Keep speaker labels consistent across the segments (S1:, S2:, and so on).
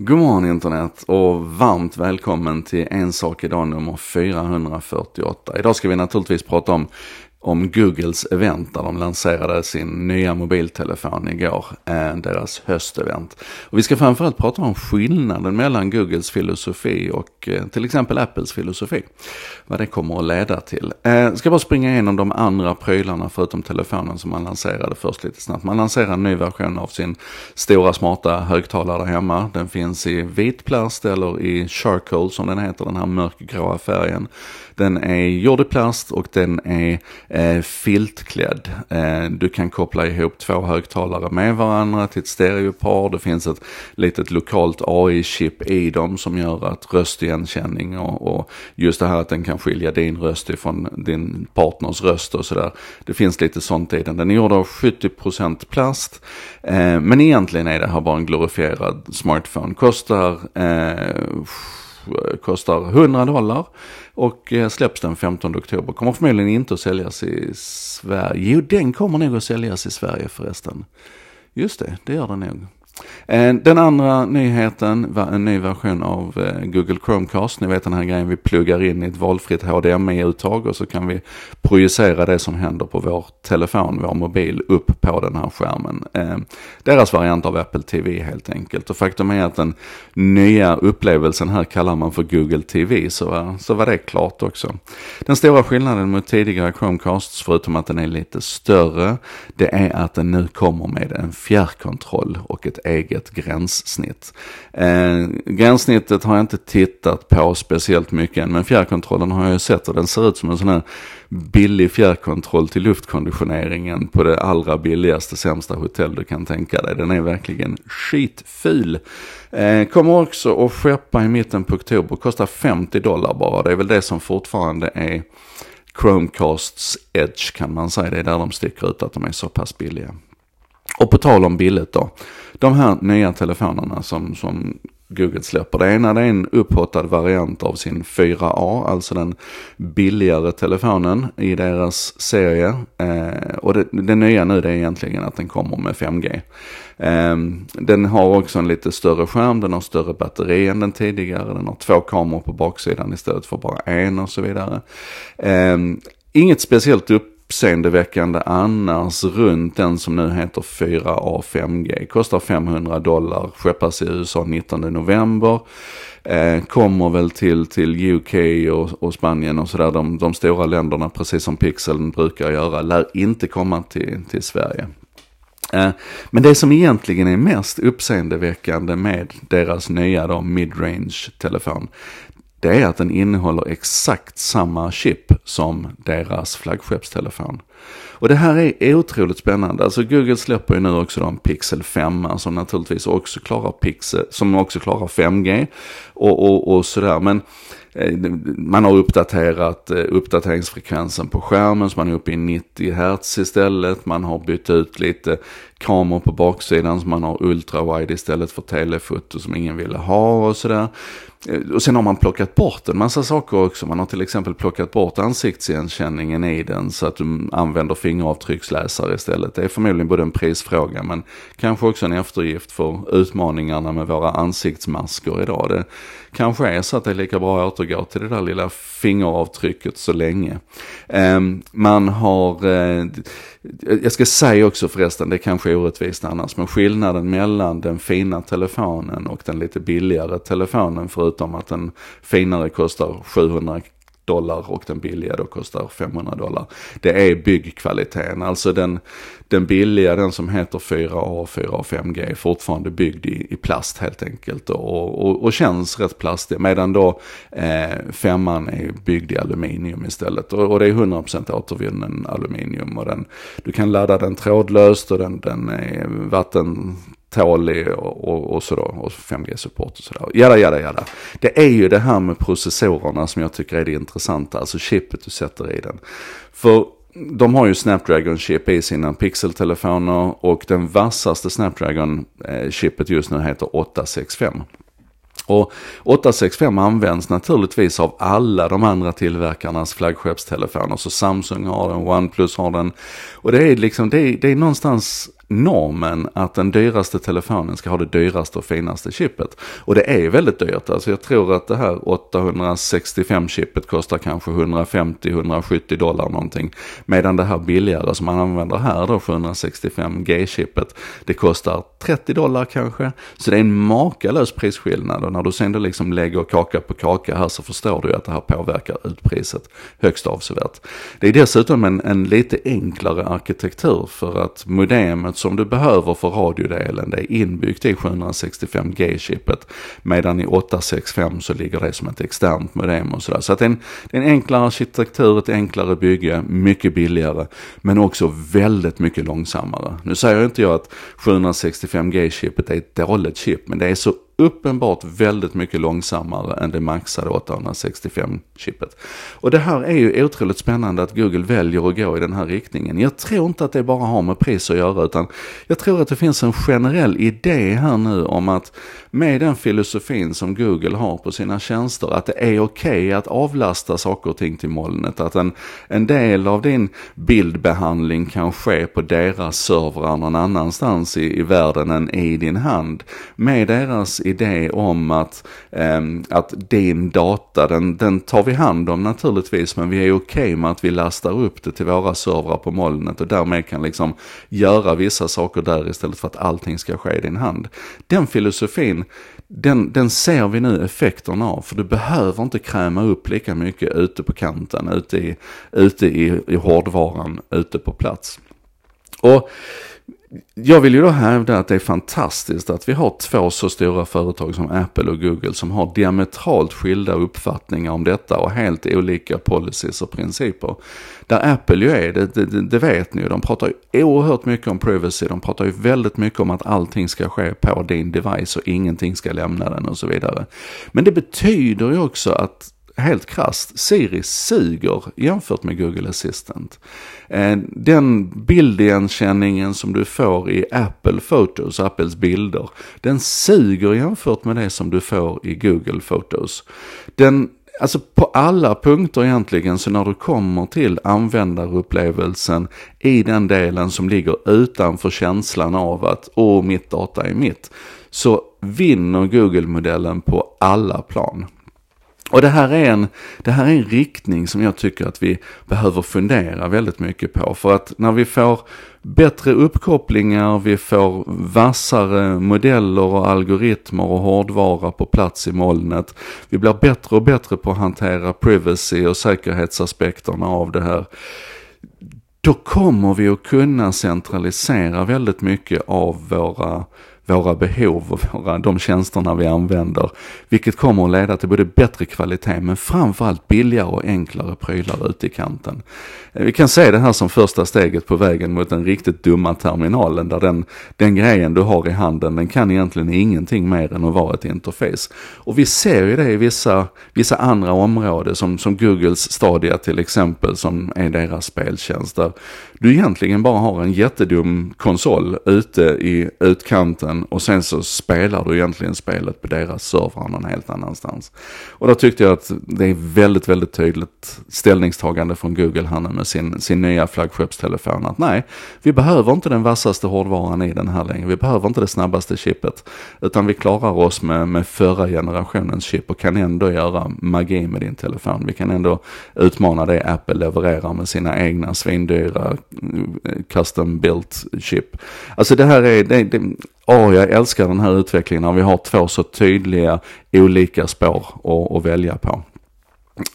S1: God morgon internet och varmt välkommen till En sak idag nummer 448. Idag ska vi naturligtvis prata om om Googles event där de lanserade sin nya mobiltelefon igår, eh, deras höstevent. Och vi ska framförallt prata om skillnaden mellan Googles filosofi och eh, till exempel Apples filosofi. Vad det kommer att leda till. Eh, jag ska bara springa igenom de andra prylarna förutom telefonen som man lanserade först lite snabbt. Man lanserade en ny version av sin stora smarta högtalare hemma. Den finns i vit plast eller i charcoal som den heter, den här mörkgråa färgen. Den är gjord i plast och den är eh, filtklädd. Eh, du kan koppla ihop två högtalare med varandra till ett stereopar. Det finns ett litet lokalt AI-chip i dem som gör att röstigenkänning och, och just det här att den kan skilja din röst ifrån din partners röst och sådär. Det finns lite sånt i den. Den är gjord av 70% plast. Eh, men egentligen är det här bara en glorifierad smartphone. Kostar eh, kostar 100 dollar och eh, släpps den 15 oktober. Kommer förmodligen inte att säljas i Sverige. Jo, den kommer nog att säljas i Sverige förresten. Just det, det gör den nog. Eh, den andra nyheten var en ny version av eh, Google Chromecast. Ni vet den här grejen vi pluggar in i ett valfritt HDMI-uttag och så kan vi projicera det som händer på vår telefon, vår mobil, upp på den här skärmen. Eh, deras variant av Apple TV helt enkelt. Och faktum är att den nya upplevelsen här kallar man för Google TV, så, så var det klart också. Den stora skillnaden mot tidigare Chromecasts, förutom att den är lite större, det är att den nu kommer med en fjärrkontroll och ett eget gränssnitt. Eh, gränssnittet har jag inte tittat på speciellt mycket än, men fjärrkontrollen har jag ju sett och den ser ut som en sån här billig fjärrkontroll till luftkonditioneringen på det allra billigaste sämsta hotell du kan tänka dig. Den är verkligen skitful. Eh, kommer också att skeppa i mitten på oktober, kostar 50 dollar bara. Det är väl det som fortfarande är Chromecasts edge kan man säga. Det är där de sticker ut att de är så pass billiga. Och på tal om billigt då. De här nya telefonerna som, som Google släpper. Det ena det är en upphottad variant av sin 4A, alltså den billigare telefonen i deras serie. Eh, och det, det nya nu det är egentligen att den kommer med 5G. Eh, den har också en lite större skärm, den har större batteri än den tidigare, den har två kameror på baksidan istället för bara en och så vidare. Eh, inget speciellt upp uppseendeväckande annars runt den som nu heter 4A 5G. Kostar 500 dollar, skeppas i USA 19 november. Eh, kommer väl till, till UK och, och Spanien och sådär, de, de stora länderna, precis som Pixeln brukar göra, lär inte komma till, till Sverige. Eh, men det som egentligen är mest uppseendeväckande med deras nya då midrange telefon, det är att den innehåller exakt samma chip som deras flaggskeppstelefon. Och det här är otroligt spännande. Alltså Google släpper ju nu också en Pixel 5 som naturligtvis också klarar Pixel, som också klarar 5G och, och, och sådär. Men eh, man har uppdaterat eh, uppdateringsfrekvensen på skärmen så man är uppe i 90 Hz istället. Man har bytt ut lite kameror på baksidan så man har ultrawide istället för telefoto som ingen ville ha och sådär. Eh, och sen har man plockat bort en massa saker också. Man har till exempel plockat bort ansiktsigenkänningen i den så att du använder fingeravtrycksläsare istället. Det är förmodligen både en prisfråga men kanske också en eftergift för utmaningarna med våra ansiktsmasker idag. Det kanske är så att det är lika bra att återgå till det där lilla fingeravtrycket så länge. Ehm, man har, eh, jag ska säga också förresten, det kanske är orättvist annars, men skillnaden mellan den fina telefonen och den lite billigare telefonen, förutom att den finare kostar 700 dollar och den billiga då kostar 500 dollar. Det är byggkvaliteten, alltså den, den billiga, den som heter 4A, 4A 5G är fortfarande byggd i, i plast helt enkelt och, och, och känns rätt plastig. Medan då eh, femman är byggd i aluminium istället och, och det är 100% återvunnen aluminium och den, du kan ladda den trådlöst och den, den är vatten tålig och, och, och sådär. Och 5G-support och sådär. Jada, jada, jada. Det är ju det här med processorerna som jag tycker är det intressanta. Alltså chippet du sätter i den. För de har ju Snapdragon-chip i sina pixeltelefoner och den vassaste Snapdragon-chippet eh, just nu heter 865. Och 865 används naturligtvis av alla de andra tillverkarnas flaggskeppstelefoner. Så Samsung har den, OnePlus har den. Och det är liksom, det är, det är någonstans normen att den dyraste telefonen ska ha det dyraste och finaste chippet. Och det är väldigt dyrt. Alltså jag tror att det här 865-chippet kostar kanske 150-170 dollar någonting. Medan det här billigare som man använder här då, 765G-chippet, det kostar 30 dollar kanske. Så det är en makalös prisskillnad och när du sen då liksom lägger kaka på kaka här så förstår du att det här påverkar utpriset högst avsevärt. Det är dessutom en, en lite enklare arkitektur för att modemet som du behöver för radiodelen det är inbyggt i 765G-chippet. Medan i 865 så ligger det som ett externt modem och sådär. Så att det är, en, det är en enklare arkitektur, ett enklare bygge, mycket billigare. Men också väldigt mycket långsammare. Nu säger inte jag att 765G-chippet är ett dåligt chip, men det är så uppenbart väldigt mycket långsammare än det maxade 865-chippet. Och det här är ju otroligt spännande att Google väljer att gå i den här riktningen. Jag tror inte att det bara har med pris att göra utan jag tror att det finns en generell idé här nu om att med den filosofin som Google har på sina tjänster att det är okej okay att avlasta saker och ting till molnet. Att en, en del av din bildbehandling kan ske på deras servrar någon annanstans i, i världen än i din hand. Med deras idé om att, eh, att din data, den, den tar vi hand om naturligtvis, men vi är okej okay med att vi lastar upp det till våra servrar på molnet och därmed kan liksom göra vissa saker där istället för att allting ska ske i din hand. Den filosofin, den, den ser vi nu effekterna av, för du behöver inte kräma upp lika mycket ute på kanten, ute i, ute i, i hårdvaran, ute på plats. Och jag vill ju då hävda att det är fantastiskt att vi har två så stora företag som Apple och Google som har diametralt skilda uppfattningar om detta och helt olika policies och principer. Där Apple ju är, det, det, det vet ni ju, de pratar ju oerhört mycket om privacy, de pratar ju väldigt mycket om att allting ska ske på din device och ingenting ska lämna den och så vidare. Men det betyder ju också att helt krast, Siri suger jämfört med Google Assistant. Eh, den bildigenkänningen som du får i Apple Photos, Apples bilder, den suger jämfört med det som du får i Google Photos. Den Alltså på alla punkter egentligen, så när du kommer till användarupplevelsen i den delen som ligger utanför känslan av att åh, mitt data är mitt, så vinner Google-modellen på alla plan. Och det här, är en, det här är en riktning som jag tycker att vi behöver fundera väldigt mycket på. För att när vi får bättre uppkopplingar, vi får vassare modeller och algoritmer och hårdvara på plats i molnet. Vi blir bättre och bättre på att hantera privacy och säkerhetsaspekterna av det här. Då kommer vi att kunna centralisera väldigt mycket av våra våra behov och våra, de tjänsterna vi använder. Vilket kommer att leda till både bättre kvalitet men framförallt billigare och enklare prylar ute i kanten. Eh, vi kan se det här som första steget på vägen mot den riktigt dumma terminalen där den, den grejen du har i handen den kan egentligen ingenting mer än att vara ett interface. Och vi ser ju det i vissa, vissa andra områden som, som Googles Stadia till exempel som är deras speltjänst där du egentligen bara har en jättedum konsol ute i utkanten och sen så spelar du egentligen spelet på deras servrar någon helt annanstans. Och då tyckte jag att det är väldigt, väldigt tydligt ställningstagande från Google här med sin, sin nya flaggskeppstelefon att nej, vi behöver inte den vassaste hårdvaran i den här längre. Vi behöver inte det snabbaste chippet. Utan vi klarar oss med, med förra generationens chip och kan ändå göra magi med din telefon. Vi kan ändå utmana det Apple levererar med sina egna svindyra eh, custom built chip. Alltså det här är, det, det, oh, jag älskar den här utvecklingen när vi har två så tydliga olika spår att, att välja på.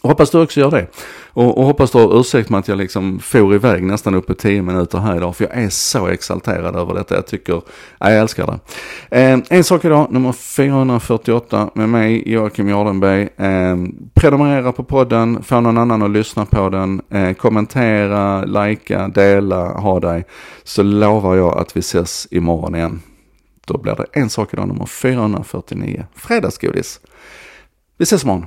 S1: Hoppas du också gör det. Och, och hoppas du har ursäkt med att jag liksom for iväg nästan upp på 10 minuter här idag. För jag är så exalterad över detta. Jag tycker, ja, jag älskar det. Eh, en sak idag, nummer 448 med mig Joakim Jardenberg. Eh, prenumerera på podden, få någon annan att lyssna på den. Eh, kommentera, likea, dela, ha dig. Så lovar jag att vi ses imorgon igen. Då blir det en sak idag, nummer 449. Fredagsgodis. Vi ses imorgon.